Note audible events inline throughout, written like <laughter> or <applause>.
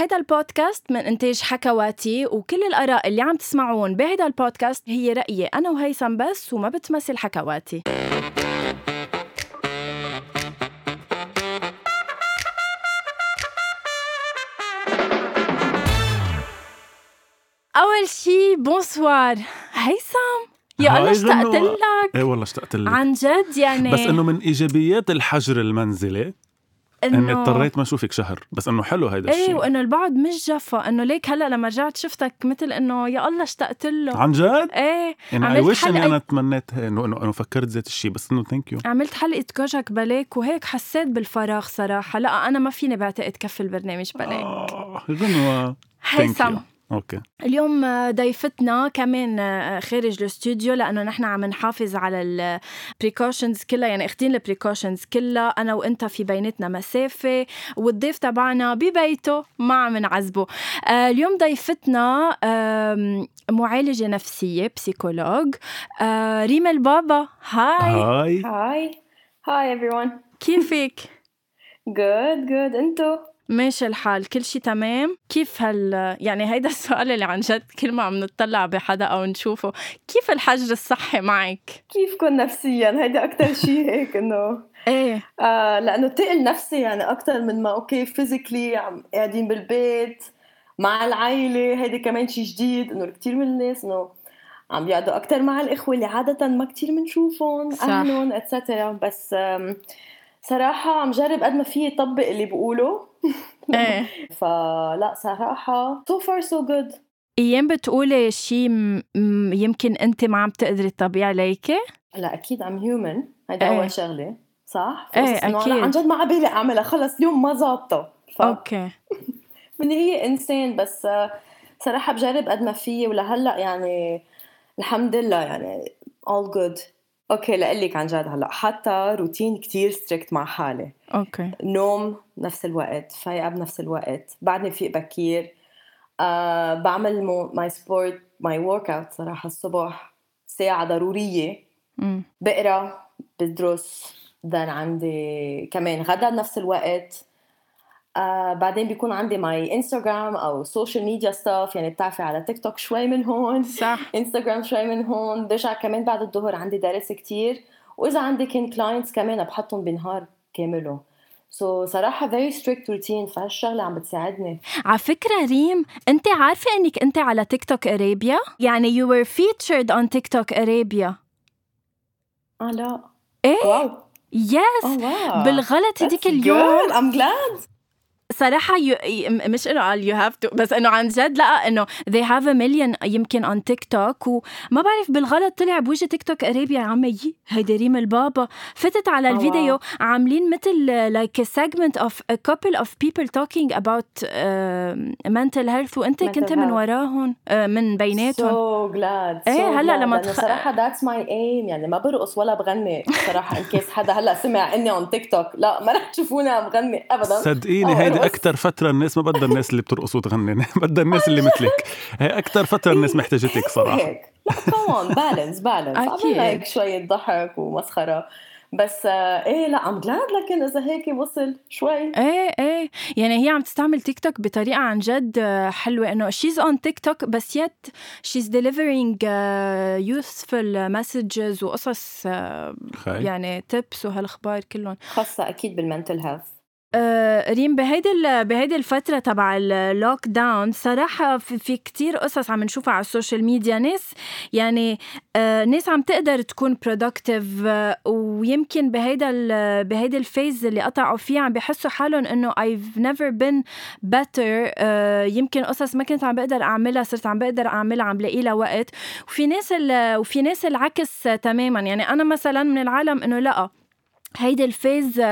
هيدا البودكاست من إنتاج حكواتي وكل الآراء اللي عم تسمعون بهيدا البودكاست هي رأيي أنا وهيثم بس وما بتمثل حكواتي. أول شي بونسوار هيثم يا الله اشتقت. لك. إيه والله اشتقت لك. عن جد يعني. بس إنه من إيجابيات الحجر المنزلي اني إنه- اضطريت ما اشوفك شهر بس انه حلو هيدا إيه الشيء. وإنه البعد مش جفا إنه ليك هلا لما رجعت شفتك مثل إنه يا الله اشتقت له. عن جد؟ إيه يعني اي وش إني أنا تمنيت انه انه إنه فكرت ذات الشيء بس إنه thank you عملت حلقة كوجك بلاك وهيك حسيت بالفراغ صراحة. لا أنا ما فيني بعتقد كفي البرنامج بلاك آه thanks هيثم okay اليوم ضيفتنا كمان خارج الاستوديو لأنه نحن عم نحافظ على ال precautions كلها يعني اخذين ال precautions كلها أنا وإنت في بيناتنا مسافة والضيف تبعنا ببيته ما عم نعذبه آه، اليوم ضيفتنا معالجة نفسية بسيكولوج آه، ريما البابا هاي هاي Hi. Hi everyone. كيفك <laughs> Good, good. أنتو؟ ماشي الحال كل شيء تمام كيف هال يعني هيدا السؤال اللي عن جد كل ما عم نطلع بحدا أو نشوفه كيف الحجر الصحي معك كيفكن نفسيا؟ هيدا أكتر شيء <laughs> هيك إنه إيه آه لأنه تقل نفسي يعني أكتر من ما okay physically عم قاعدين بالبيت مع العائلة هيدا كمان شيء جديد إنه كتير من الناس إنه عم بيقعدوا أكتر مع الإخوة اللي عادة ما كتير بنشوفهم صح. أهلهم etcetera بس آم، صراحة عم جرب قد ما فيي طبق اللي بقوله إيه. <laughs> فلا صراحة so far so good. أيام بتقولي شيء م- يمكن أنت ما عم تقدري تطبقي عليكي؟ لا أكيد I'm human هيدا إيه. اول شغلة صح؟ أكيد. أنا عن جد ما عبالي أعملها خلص اليوم ما ظابطة. ف okay. <laughs> هي إنسان بس صراحة بجرب قد ما فيي ولهلأ يعني الحمد لله يعني all good. okay لقلك عن جد هلأ حتى روتين كتير strict مع حالي. okay. نوم نفس الوقت فايقة بنفس الوقت بعدني فيق بكير. آه بعمل my sport my workout صراحة الصبح ساعة ضرورية. امم بقرأ بدرس done عندي كمان غدا بنفس الوقت. آه بعدين بيكون عندي my Instagram أو social media stuff يعني بتعرفي على تيك توك شوي من هون صح. انستغرام شوي من هون. برجع كمان بعد الظهر عندي درس كتير. وإذا عندي كان clients كمان بحطهم بنهار كامله so so, صراحة very strict routine فهالشغلة عم بتساعدني. على فكرة ريم أنت عارفة إنك أنت على TikTok Arabia يعني you were featured on TikTok Arabia آه لا. إيه؟ واو. يس آه واو. بالغلط هديك اليوم. I'm glad. صراحة يو... ي- مش إنه قال you have to بس إنه عن جد لا إنه they have a million يمكن on تيك توك وما بعرف بالغلط طلع بوجه تيك توك ارابيا يا عمي يي هيدي ريم البابا فتت على Oh, الفيديو wow. عاملين مثل like a segment of a couple of people talking about uh, mental health وأنت Mental كنت من. وراهم uh, من بيناتهم so glad إيه، so هلأ glad. لما تخ- صراحة that's my aim يعني ما برقص ولا بغني صراحة in case حدا هلأ سمع إني on TikTok لا ما رح تشوفوني عم بغني ابدا صدقيني هيدي أكثر فترة الناس ما بدها الناس اللي بترقص وتغني <laughs> بدها الناس اللي مثلك. هي أكثر فترة الناس محتاجتك <laughs> صراحة. <laughs> هيك لا كمان balance balance أكيد. عملنا هيك شوية ضحك ومسخرة. بس آه، إيه لا I'm glad لكن إذا هيك وصل شوي. إيه إيه. يعني هي عم تستعمل تيك توك بطريقة عن جد آه، حلوة. إنه she's on TikTok بس yet she's delivering useful messages وقصص آه، خاي. يعني tips وهالأخبار كلهم. خاصة أكيد بال mental health آه، ريم بهيدي بهيدي الفترة تبع ال lockdown صراحة في, كتير قصص عم نشوفها على ال social media ناس يعني آه، ناس عم تقدر تكون productive آه، ويمكن بهيدا بهيدي ال phase اللي قطعوا فيه عم بيحسوا حالهم إنه I've never been better يمكن قصص ما كنت عم بقدر أعملها صرت عم بقدر أعملها عم بلاقي لها وقت. وفي ناس وفي ناس العكس تماما. يعني أنا مثلا من العالم إنه لأ هيدي ال phase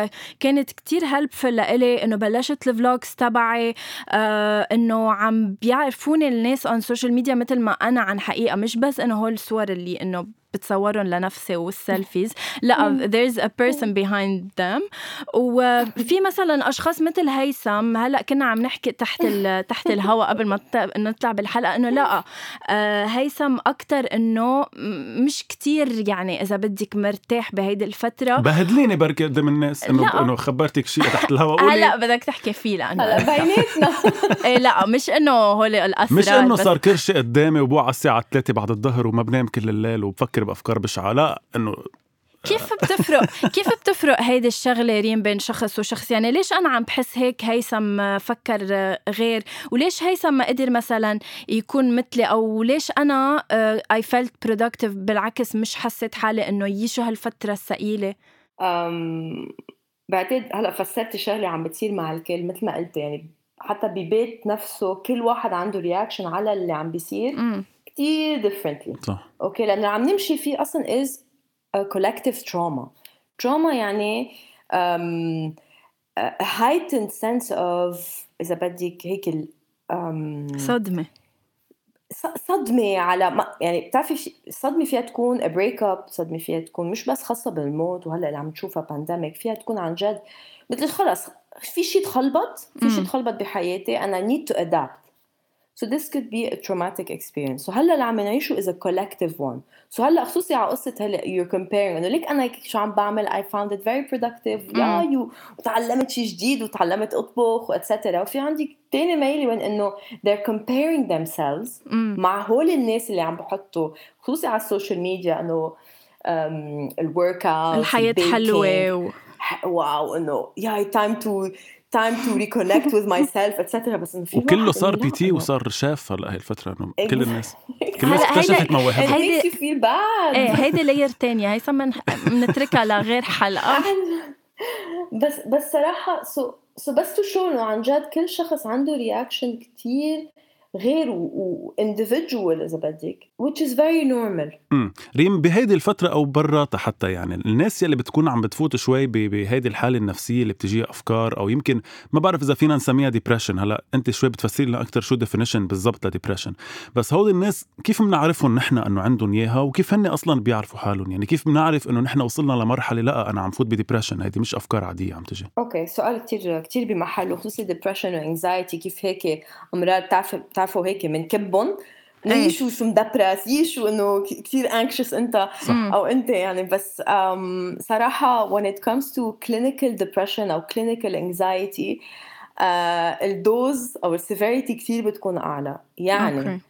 كانت كتير helpful لإلي إنه بلشت ال vlogs تبعي آه إنه عم بيعرفوني الناس on social media مثل ما أنا عن حقيقة مش بس إنه هول الصور اللي إنه بتصورهم لنفسي وال selfies <laughs> لا there's a person behind them. وفي مثلا أشخاص مثل هيثم هلأ كنا عم نحكي تحت <laughs> تحت الهواء قبل ما نطلع بالحلقة إنه لا آه، هيثم أكثر إنه مش كتير يعني إذا بدك مرتاح بهيدي الفترة. بهدليني بركي قدام الناس انه إنه خبرتك شيء تحت الهواء <laughs> هلا بدك تحكي فيه لأنه. هلا بيناتنا. إيه لا مش إنه هول الأسرار مش إنه صار كرشي قدامي وبوع على الساعة 3 بعد الظهر وما بنام كل الليل وبفكر بأفكار بشعه لا إنه كيف بتفرق؟ <laughs> كيف بتفرق هيدي الشغلة ريم بين شخص وشخص؟ يعني ليش أنا عم بحس هيك هيثم فكر غير؟ وليش هيثم ما قدر مثلا يكون مثلي؟ أو ليش أنا I felt productive بالعكس مش حسيت حالي إنه يي شو هالفترة الثقيلة؟ أم بعتقد هلأ فسرت شغلة عم بتصير مع الكل مثل ما قلت يعني حتى ببيت نفسه كل واحد عنده reaction على اللي عم بيصير. كثير differently صح. okay لأنه عم نمشي فيه أصلا از collective trauma. Trauma يعني um, a heightened sense of إذا بدك هيك ال um, صدمة. صدمة على ما يعني بتعرفي صدمة فيها تكون a break up صدمة فيها تكون مش بس خاصة بالموت وهلأ اللي عم نشوفها pandemic فيها تكون عن جد مثل خلص في شيء تخلبط في شيء تخلبط بحياتي and I need to adapt. So this could be a traumatic experience. So هلأ اللي عم نعيشه is a collective one. So هلأ خصوصي على قصة هلأ you're comparing إنه ليك أنا شو عم بعمل I found it very productive يا mm. يو وتعلمت شيء جديد وتعلمت أطبخ و etcetera وفي عندي تاني ميلة وين إنه they're comparing themselves mm. مع هول الناس اللي عم بحطوا خصوصي على ال social media إنه ال workout الحياة حلوة و... wow إنه يا time to time to reconnect with myself etc بس انه في وكله صار pity وصار شاف هلا هي الفترة إنه كل الناس <laughs> كل الناس اكتشفت مواهبها هيدي feel bad إيه هيدي layer ثانية هي بنتركها لغير حلقة. <laughs> بس بس صراحة so so بس to show إنه عن جد كل شخص عنده reaction كثير غير و individual إذا بدك which is very normal. امم ريم بهيدي الفترة أو براتها حتى يعني الناس يلي بتكون عم بتفوت شوي بهيدي الحالة النفسية اللي بتجيها أفكار أو يمكن ما بعرف إذا فينا نسميها depression هلأ أنت شوي بتفسري لنا أكثر شو definition بالضبط ل depression بس هودي الناس كيف بنعرفهم نحن إنه عندهم إياها وكيف هن أصلا بيعرفوا حالهم؟ يعني كيف بنعرف إنه نحن وصلنا لمرحلة لأ أنا عم فوت ب depression هيدي مش أفكار عادية عم تجي. okay سؤال كثير كثير بمحله خصوصي depression و anxiety كيف هيك أمراض بتعرفوا هيك بنكبهم يي شو إيه. شو depressed يي شو إنه كثير anxious أنت صح. أو أنت يعني بس um, صراحة when it comes to clinical depression أو clinical anxiety uh, ال dose أو ال severity كثير بتكون أعلى يعني okay.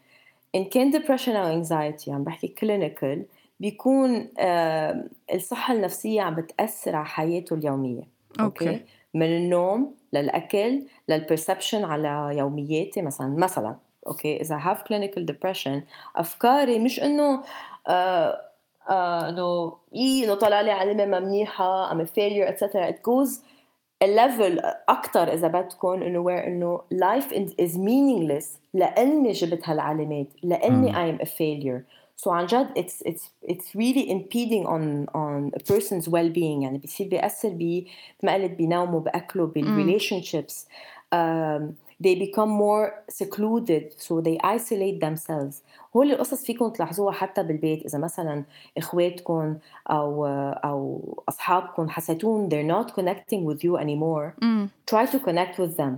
إن كان depression أو anxiety عم بحكي clinical بيكون uh, الصحة النفسية عم بتأثر على حياته اليومية okay okay. من النوم للأكل لل perception على يومياتي مثلا. مثلا okay إذا have clinical depression أفكاري مش إنه آه آه إنه إي إنه طلع لي علامة ما منيحه I'm failure etcetera it goes ال level أكثر إذا بدكم إنه where إنه life is meaningless لأني جبت هالعلامات لأني I am a failure سو عن جد it's it's it's really impeding on on a person's well being يعني بيصير بيأثر ب ما قلت بنومه باكله بالريليشن شيبس they become more secluded so they isolate themselves هول القصص فيكم تلاحظوها حتى بالبيت اذا مثلا اخواتكم او او اصحابكم حسيتون they're not connecting with you anymore mm. try to connect with them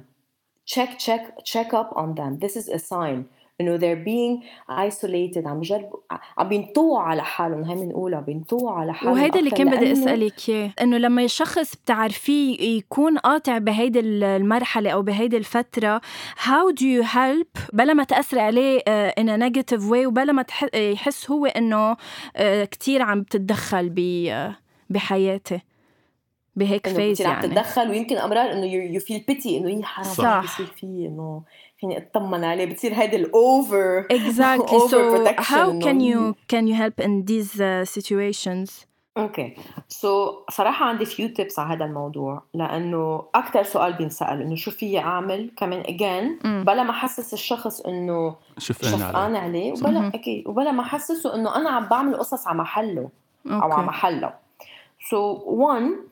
check check check up on them this is a sign إنه they're being isolated عم بجربوا عم بينطووا على حالهم هي بنقولها بينطووا على حالهم وهيدا اللي كان بدي أسألك إياه إنه لما الشخص بتعرفيه يكون قاطع بهيدي المرحلة أو بهيدي الفترة how do you help بلا ما تأثر عليه uh, in a negative way وبلا ما يحس هو إنه uh, كثير عم تتدخل بحياته بهيك phase يعني عم تتدخل ويمكن أمرار إنه you feel pity إنه هي حرام صح. بصير فيه إنه فيني أطمن عليه بتصير هيدي ال over <laughs> exactly. So how can you can you help in these uh, situations? okay so so, صراحة عندي few tips على هذا الموضوع. لأنه أكثر سؤال بينسأل إنه شو في أعمل؟ كمان again بلا ما أحسس الشخص إنه شفقان عليه. وبلا أكيد وبلا ما أحسسه إنه أنا عم بعمل قصص على محله okay. أو على محله. سو so, one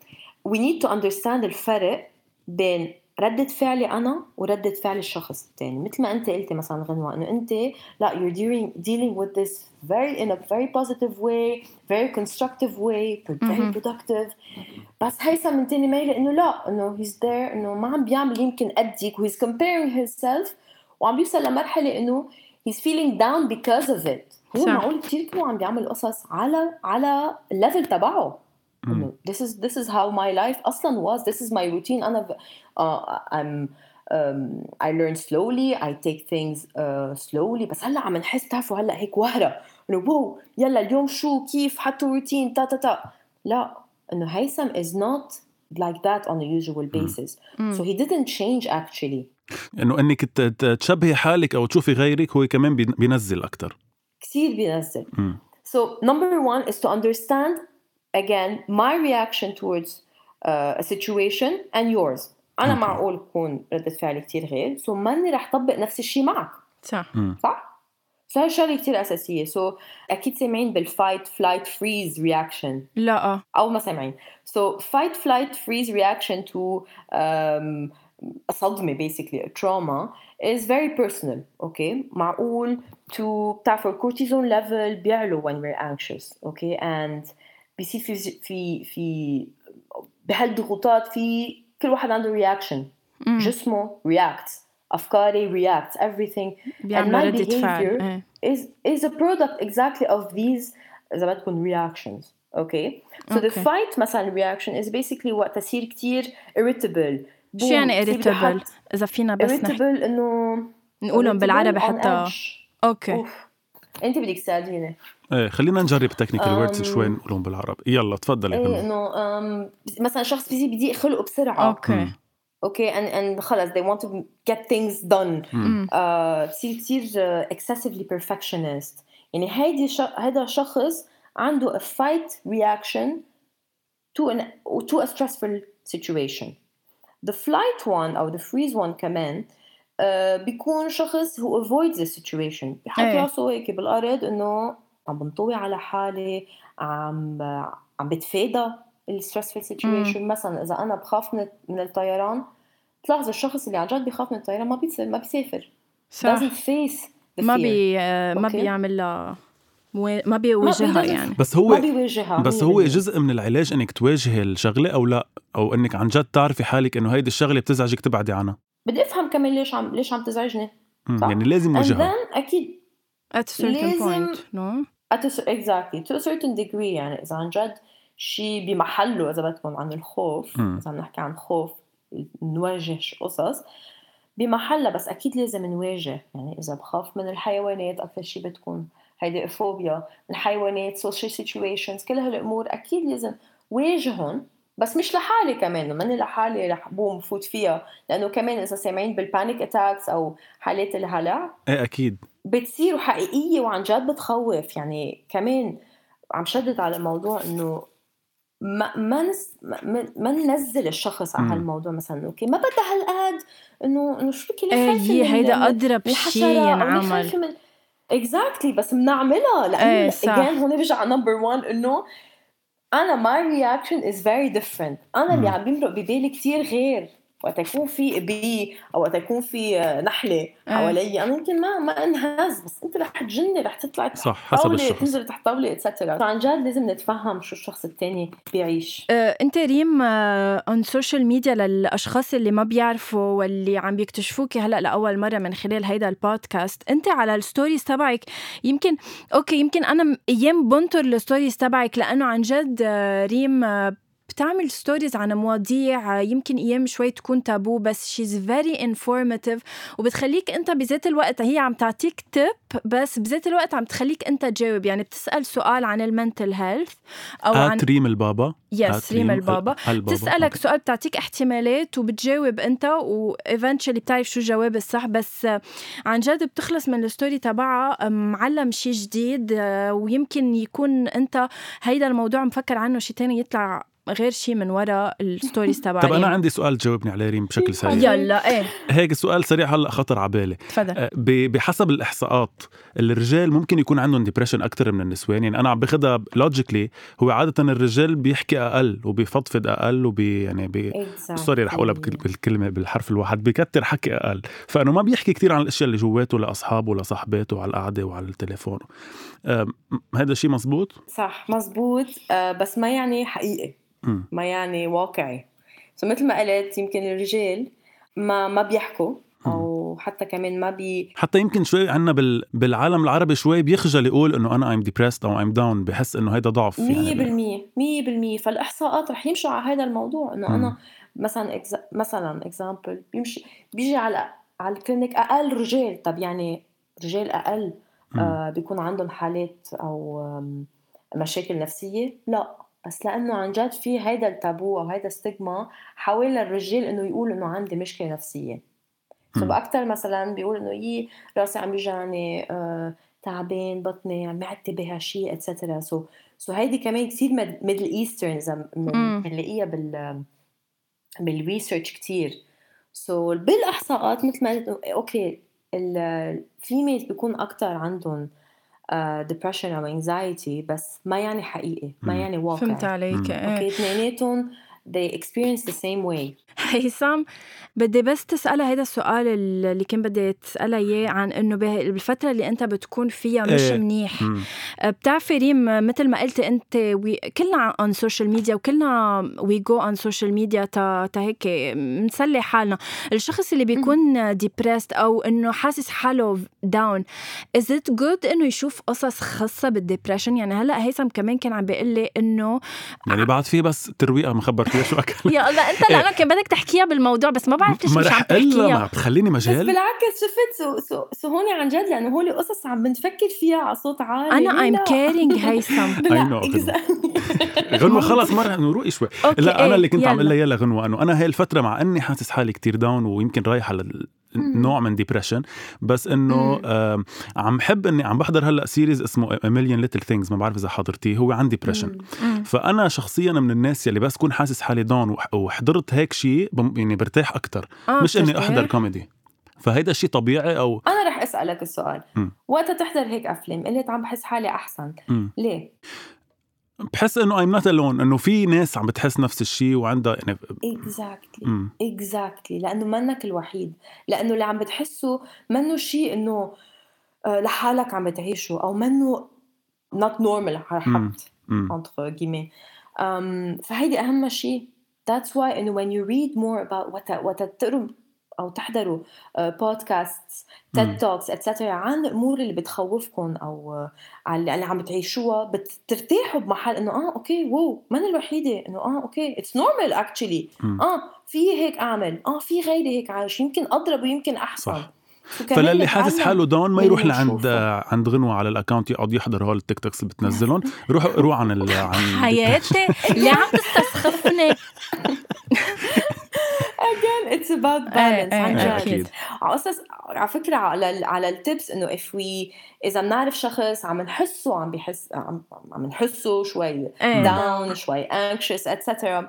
we need to understand الفرق بين ردة فعلي أنا وردة فعل الشخص الثاني مثل ما أنت قلتي مثلا غنوة إنه أنت لا you're dealing, dealing with this very in a very positive way very constructive way very productive. بس هيثم من تاني ميلة إنه لا إنه he's there إنه ما عم بيعمل يمكن قدك he's comparing himself وعم بيوصل لمرحلة إنه he's feeling down because of it. هو معقول كثير كثير عم بيعمل قصص على على ال level تبعه. this is this is how my life اصلا was this is my routine انا uh, I'm um, I learn slowly I take things uh, slowly بس هلا عم نحس تعرفوا هلا هيك وهره انه واو يلا اليوم شو كيف حطوا روتين تا تا تا لا انه هيثم is not like that on a usual basis mm. so he didn't change actually انه انك تشبهي حالك او تشوفي غيرك هو كمان بينزل اكثر كثير بينزل mm. so number one is to understand again my reaction towards uh, a situation and yours. أنا okay. معقول تكون ردة فعلي كثير غير. so so ماني رح طبق نفس الشيء معك. صح. صح؟ سو هاي شغلة كثير أساسية. so so, أكيد سامعين بال fight flight freeze reaction لا أو ما سامعين. so fight flight freeze reaction to صدمة basically a trauma is very personal okay? معقول to بتعرفوا ال cortisol level بيعلو when we're anxious okay? And بيصير في في في بهالضغوطات في كل واحد عنده reaction جسمه react أفكاري react everything. بيعمل ردة فعل. is is a product exactly of these إذا تكون reactions. Okay? So okay. the fight مثلا reaction is basically وقت تصير كثير irritable. شو يعني irritable إذا فينا بس irritable إنه نقولهم بالعربي حتى أوكي. أنت بدك تساعديني إيه خلينا نجرب technical words شوي نقولهم بالعربي يلا تفضلي إيه إنه مثلا شخص بيجي بدي خلقه بسرعة. okay. okay and and خلص they want to get things done. بصير كثير excessively perfectionist. يعني هيدي. هذا شخص عنده a fight reaction to an to a stressful situation. The flight one أو the freeze one كمان بيكون شخص who avoids the situation. بحط راسه هيك بالأرض إنه عم بنطوي على حالي عم عم بتفادى ال stressful situation مثلا إذا أنا بخاف من من الطيران تلاحظ الشخص اللي عن جد بخاف من الطيران ما بيسافر ما بيسافر. صح. Doesn't face the ما بي ما بيعمل لها ما بيواجهها يعني. بس هو ما بيواجهها بس هو جزء من العلاج إنك تواجهي الشغلة أو لا أو إنك عن جد تعرفي حالك إنه هيدي الشغلة بتزعجك تبعدي عنها. بدي أفهم كمان ليش عم ليش عم تزعجني. صح؟ يعني لازم وجهها أكيد at a certain لازم point no at a, exactly to a certain degree يعني إذا عن جد شيء بمحله إذا بدكم عن الخوف م. إذا عم نحكي عن خوف نواجه قصص بمحلها بس أكيد لازم نواجه. يعني إذا بخاف من الحيوانات أكثر شيء بتكون هيدي فوبيا الحيوانات social situations كل هالأمور أكيد لازم واجههم. بس مش لحالي كمان ماني لحالي رح بوم فوت فيها. لأنه كمان إذا سامعين بال panic attacks أو حالات الهلع إيه أكيد. بتصير حقيقية وعن جد بتخوف. يعني كمان عم شدد على الموضوع إنه ما ما نس ما, ما ننزل الشخص على هالموضوع مثلا. أوكي ما بدها هالقد إنه إنه شو بكي إيه هيدا أضرب شيء ينعمل. exactly exactly بس بنعملها لأنه إيه اجين هون بيرجع number 1 إنه أنا my reaction is very different. أنا اللي عم بيمرق ببالي كثير غير. وقت يكون في بي أو وقت يكون في نحلة حوالي أنا يمكن ما ما أنهز بس أنت رح تجني رح تطلع صح حسب الشخص. تنزل تحت طاولة et cetera فعن جد لازم نتفهم شو الشخص الثاني بيعيش. أه أنت ريم on social media للأشخاص اللي ما بيعرفوا واللي عم بيكتشفوكي هلأ لأول مرة من خلال هيدا البودكاست. أنت على ال stories تبعك. يمكن okay يمكن أنا أيام بنطر ال stories تبعك لأنه عن جد آه، ريم آه، بتعمل stories عن مواضيع يمكن أيام شوي تكون تابو بس she's very informative وبتخليك أنت بذات الوقت هي عم تعطيك tip بس بذات الوقت عم تخليك أنت تجاوب يعني بتسأل سؤال عن ال mental health أو عن ريم البابا. yes ريم البابا. بتسألك سؤال بتعطيك احتمالات وبتجاوب أنت و eventually بتعرف شو الجواب الصح. بس عن جد بتخلص من ال story تبعها معلم شيء جديد ويمكن يكون أنت هيدا الموضوع مفكر عنه شيء تاني يطلع غير شيء من وراء ال stories تبع طب أنا عندي سؤال تجاوبني عليه ريم بشكل سريع. يلا إيه. هيك سؤال سريع هلأ خطر على بالي. تفضل. ب- بحسب الإحصاءات الرجال ممكن يكون عندهم depression أكثر من النسوان يعني أنا عم باخذها logically هو عادة الرجال بيحكي أقل وبيفضفض أقل وبي يعني بي sorry رح أقولها بالكلمة بالحرف الواحد بكتر حكي أقل. فأنه ما بيحكي كتير عن الأشياء اللي جواته لأصحابه لصاحباته على القعدة وعلى التليفون. هذا شيء مزبوط صح مزبوط آه، بس ما يعني حقيقي. ما يعني واقعي. so مثل ما قلت يمكن الرجال ما ما بيحكوا أو حتى كمان ما بي حتى يمكن شوي عنا بال... بالعالم العربي شوي بيخجل يقول إنه أنا I'm depressed أو I'm down بحس إنه هيدا ضعف مية يعني بالمية مية بالمية. فالإحصاءات رح يمشوا على هذا الموضوع إنه مم. أنا مثلا ex... مثلا example بيمشي بيجي على على ال clinic أقل رجال. طب يعني رجال مم. آه بيكون عندهم حالات آم، مشاكل نفسية؟ لا. بس لأنه عن جد في هيدا التابو أو هيدا stigma حول الرجال إنه يقول إنه عندي مشكلة نفسية. so مم. أكتر مثلا بيقول إنه يي راسي عم يوجعني آه تعبان بطني عم معدتي بها شيء et cetera so so هيدي كمان كثير Middle Eastern اذا مم. بنلاقيها بال بال research كثير so بالأحصاءات مثل ما قلت okay ال females بيكون أكثر عندهم depression أو anxiety بس ما يعني حقيقي ما. يعني واقع فهمت عليك. إيه okay اثنيناتهم they experience the same way. هيثم بدي بس تسألها هذا السؤال اللي كان بدي تسألها إياه عن إنه بالفترة اللي أنت بتكون فيها مش إيه. منيح. مم. بتعرفي ريم مثل ما قلتي أنت we كلنا on social media وكلنا we go on social media تا تا هيك نسلي حالنا. الشخص اللي بيكون depressed أو إنه حاسس حاله down is it good إنه يشوف قصص خاصة بال depression يعني هلأ هيثم كمان كان عم بيقول لي إنه يعني بعد في بس ترويقة ما خبرتيها شو اكل يا الله أنت لانك كان بدك تحكيها بالموضوع بس ما بعرف ليش ما مش رح عم إلا ما تحكيها بتخليني بس مجال بالعكس شفت؟ so so so هون عن جد لأنه هول قصص عم بنفكر فيها على صوت عالي. أنا I'm لا؟ caring هيثم <laughs> <laughs> غنوة خلص مرة انه روقي شوي. لا أنا اللي كنت عم يلا. أقول لها يلا غنوة انه أنا هاي الفترة مع أني حاسس حالي كتير down ويمكن رايح على نوع من depression بس إنه عم حب إني عم بحضر هلأ series اسمه Million Little Things ما بعرف إذا حضرتيه هو عن depression. فأنا شخصيا من الناس يلي بس كون حاسس حالي down وح- وحضرت هيك شيء يعني برتاح أكثر آه، مش إني؟ أحضر كوميدي فهيدا الشيء طبيعي أو أنا رح أسألك السؤال. وقتها تحضر هيك أفلام قلت عم بحس حالي أحسن. مم. ليه؟ بحس إنه I'm not alone إنه في ناس عم بتحس نفس الشيء وعندها يعني exactly. exactly لأنه منك الوحيد لأنه اللي عم بتحسه منه شيء إنه آه، لحالك عم بتعيشه أو منه not normal مم. حرحت مم. entre guillemets um, فهيدي أهم شيء that's why إنه when you read more about وقت وقت أو تحضروا podcast. TED Talks et cetera عن الأمور اللي بتخوفكم أو آه، على اللي عم بتعيشوها. بترتاحوا بمحل إنه آه okay wow ما أنا الوحيدة؟ إنه آه okay it's normal actually. آه في هيك أعمل. آه في غيري هيك عايش. يمكن أضرب ويمكن أحسن. صح. فللي حاسس حاله down ما يروح لعند. عند غنوة على ال account يقعد يحضر هول ال TikToks اللي بتنزلهم. <laughs> روح روح عن ال... عن حياتي. <laughs> ليه عم تستسخفني. <laughs> again it's about إيه، balance إيه، عن إيه، جد. على أساس على فكرة على على ال basis إنه if we إذا بنعرف شخص عم نحسه عم بيحس عم عم نحسه شوي إيه. down شوي etc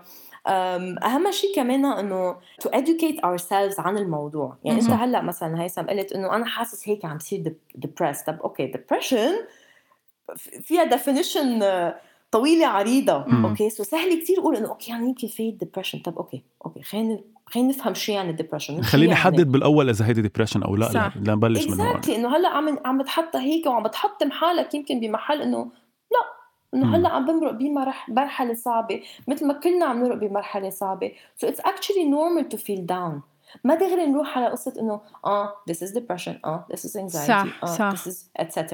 أم، أهم شيء كمان إنه to educate ourselves عن الموضوع. يعني أنت. هلأ مثلا هيثم قلت إنه أنا حاسس هيك عم بصير depressed. طب okay depression فيها definition آه، طويلة عريضة. okay so سهل كثير أقول إنه okay يعني يمكن في depression. طب okay okay خلينا خلينا نفهم شو يعني depression خليني أحدد بالأول إذا هيدي depression أو لا صح. لنبلش من هون exactly إنه هلأ عم عم بتحط هيك وعم بتحطم حالك يمكن بمحل إنه لا إنه. هلأ عم بمرق بمرحله صعبة مثل ما كلنا عم نمرق بمرحلة صعبة so it's actually normal to feel down ما دغري نروح على قصة إنه آه this is depression آه this is anxiety صح، آه صح. this is etc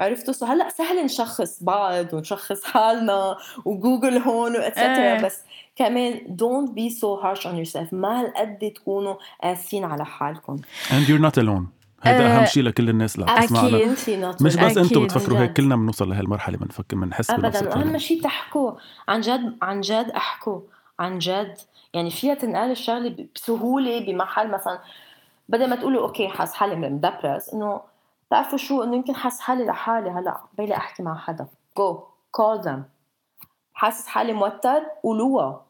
عرفتوا so هلأ سهل نشخص بعض ونشخص حالنا وجوجل هون واتسترا إيه. بس كمان don't be so harsh on yourself. ما هالقد تكونوا قاسيين على حالكم. And you're not alone. هيدا آه، أهم شيء لكل الناس اللي عم أكيد. تسمعنا انت مش بس أنتم. بتفكروا هيك. كلنا بنوصل لهالمرحلة بنفكر بنحس ابدا. الطريقة. شيء تحكوا عن جد عن جد احكوا عن جد. يعني فيها تنقال الشغلة بسهولة بمحل مثلا. بدل ما تقولوا أوكي حاس حالي مدبرس إنه بتعرفوا شو؟ إنه يمكن حاس حالي لحالي. هلأ بالي أحكي مع حدا. just call them حاسس حالي موتر قولوها.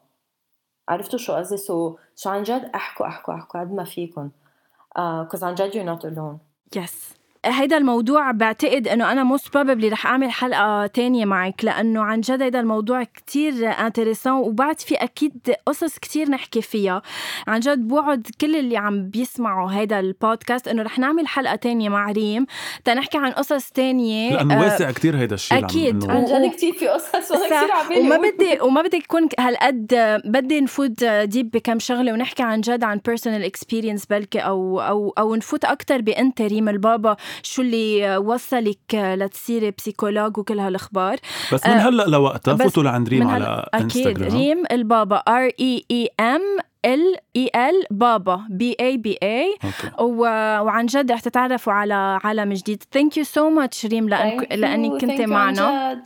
عرفتوا شو قصدي؟ so شو عن جد؟ أحكوا أحكوا أحكوا قد ما فيكم 'cause uh, عن جد you're not alone. yes هيدا الموضوع بعتقد إنه أنا most probably رح أعمل حلقة تانية معك لأنه عن جد هيدا الموضوع كتير intéressant وبعد في أكيد قصص كتير نحكي فيها. عن جد بوعد كل اللي عم بيسمعوا هيدا البودكاست إنه رح نعمل حلقة تانية مع ريم تنحكي عن قصص تانية. لأنه آه واسع كتير هيدا الشيء أكيد. عن جد كتير في قصص وأنا كتير عم وما بدي وما بدي يكون هالقد بدي نفوت deep بكم شغلة ونحكي عن جد عن personal experience بلكي أو أو أو نفوت أكثر بأنت ريم البابا. شو اللي وصلك لتصيري psychologue وكل هالأخبار. بس من هلأ لوقتها فوتوا لعند ريم على أكيد ريم البابا R E E M A L E L بابا B A B A وعن جد رح تتعرفوا على عالم جديد. thank you so much ريم لأنك لأنك كنت معنا. آه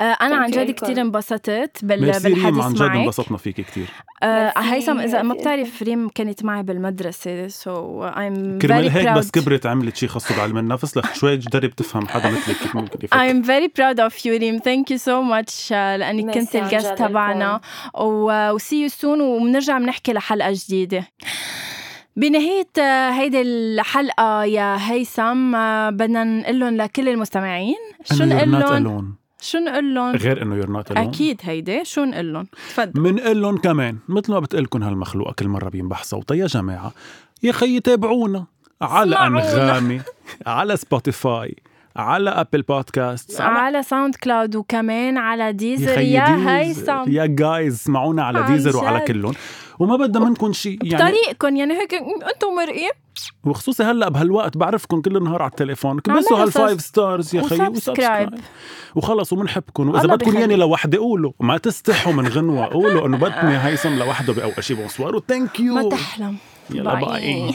أنا عن جد كثير انبسطت بال بالحديث معك عن جد انبسطنا فيك كثير آه هيثم إذا ما بتعرف ريم كانت معي بالمدرسة so I'm كرمال هيك بس كبرت عملت شيء خاصه بعلم النفس لك شوي جرب تفهم حدا مثلك كيف ممكن يفكر. I'm very proud of you ريم. thank you so much لأنك كنت ال guest تبعنا. و see you soon وبنرجع بنحكي لحلقة جديدة. بنهاية هيدي الحلقة يا هيثم بدنا نقول لهم لكل المستمعين شو نقول لهم؟ شو نقول لهم؟ غير إنه you're not أكيد هيدي شو نقول لهم؟ تفضل بنقول لهم كمان مثل ما بتقلكم هالمخلوقه كل مرة بينبح صوتها يا جماعة يا خيي تابعونا على أنغامي <laughs> على سبوتيفاي على ابل بودكاست على, على ساوند كلاود وكمان على ديزر يا هيثم يا guys اسمعونا على ديزر وعلى كلهم. وما بدنا منكم شيء يعني بطريقكم يعني هيك أنتم مرئي وخصوصي هلأ بهالوقت بعرفكم كل النهار على التليفون. كبسوا هال five stars يا خيي و subscribe. وخلص وبنحبكم وإذا بدكم ياني لوحدي قولوا. ما تستحوا من غنوة. قولوا إنه بدكم يا هيثم لوحده بأول شيء bonsoir و thank you ما تحلم. يلا bye, bye.